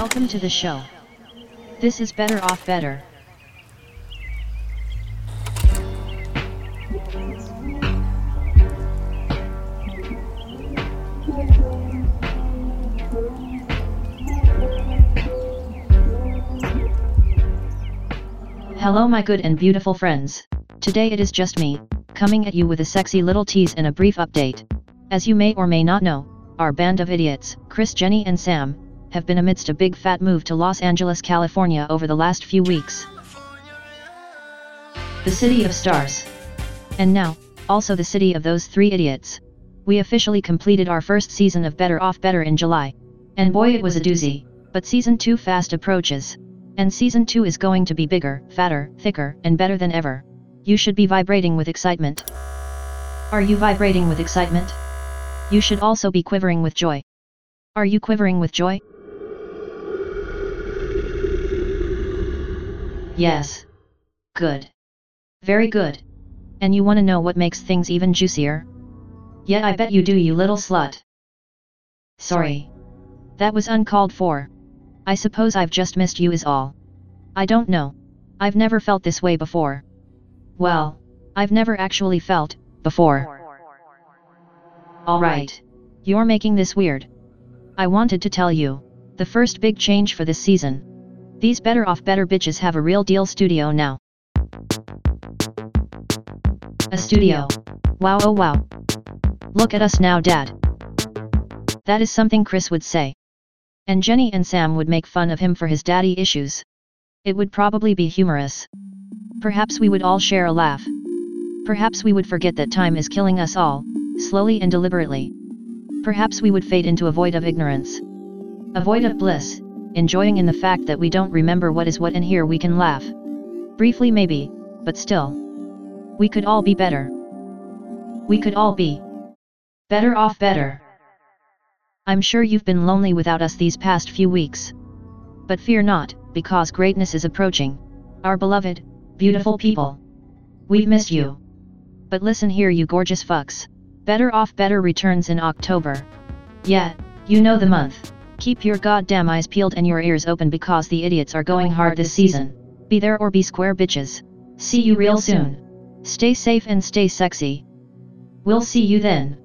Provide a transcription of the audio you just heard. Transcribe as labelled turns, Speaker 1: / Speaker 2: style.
Speaker 1: Welcome to the show. This is Better Off Better. Hello my good and beautiful friends. Today it is just me, coming at you with a sexy little tease and a brief update. As you may or may not know, our band of idiots, Chris, Jenny and Sam, have been amidst a big fat move to Los Angeles, California over the last few weeks. The city of stars. And now, also the city of those three idiots. We officially completed our first season of Better Off Better in July. And boy it was a doozy, but season 2 fast approaches. And season 2 is going to be bigger, fatter, thicker, and better than ever. You should be vibrating with excitement. Are you vibrating with excitement? You should also be quivering with joy. Are you quivering with joy? Yes. Good. Very good. And you wanna know what makes things even juicier? Yeah, I bet you do, you little slut. Sorry. That was uncalled for. I suppose I've just missed you is all. I don't know. I've never felt this way before. Well, I've never actually felt, before. Alright. You're making this weird. I wanted to tell you. The first big change for this season. These better off better bitches have a real deal studio now. A studio. Wow oh wow. Look at us now dad. That is something Chris would say. And Jenny and Sam would make fun of him for his daddy issues. It would probably be humorous. Perhaps we would all share a laugh. Perhaps we would forget that time is killing us all, slowly and deliberately. Perhaps we would fade into a void of ignorance. A void of bliss, enjoying in the fact that we don't remember what is what and here we can laugh. Briefly maybe, but still. We could all be better. We could all be better off better. I'm sure you've been lonely without us these past few weeks. But fear not, because greatness is approaching. Our beloved, beautiful people. We've missed you. But listen here you gorgeous fucks. Better Off Better returns in October. Yeah, you know the month. Keep your goddamn eyes peeled and your ears open because the idiots are going hard this season. Be there or be square bitches. See you real soon. Stay safe and stay sexy. We'll see you then.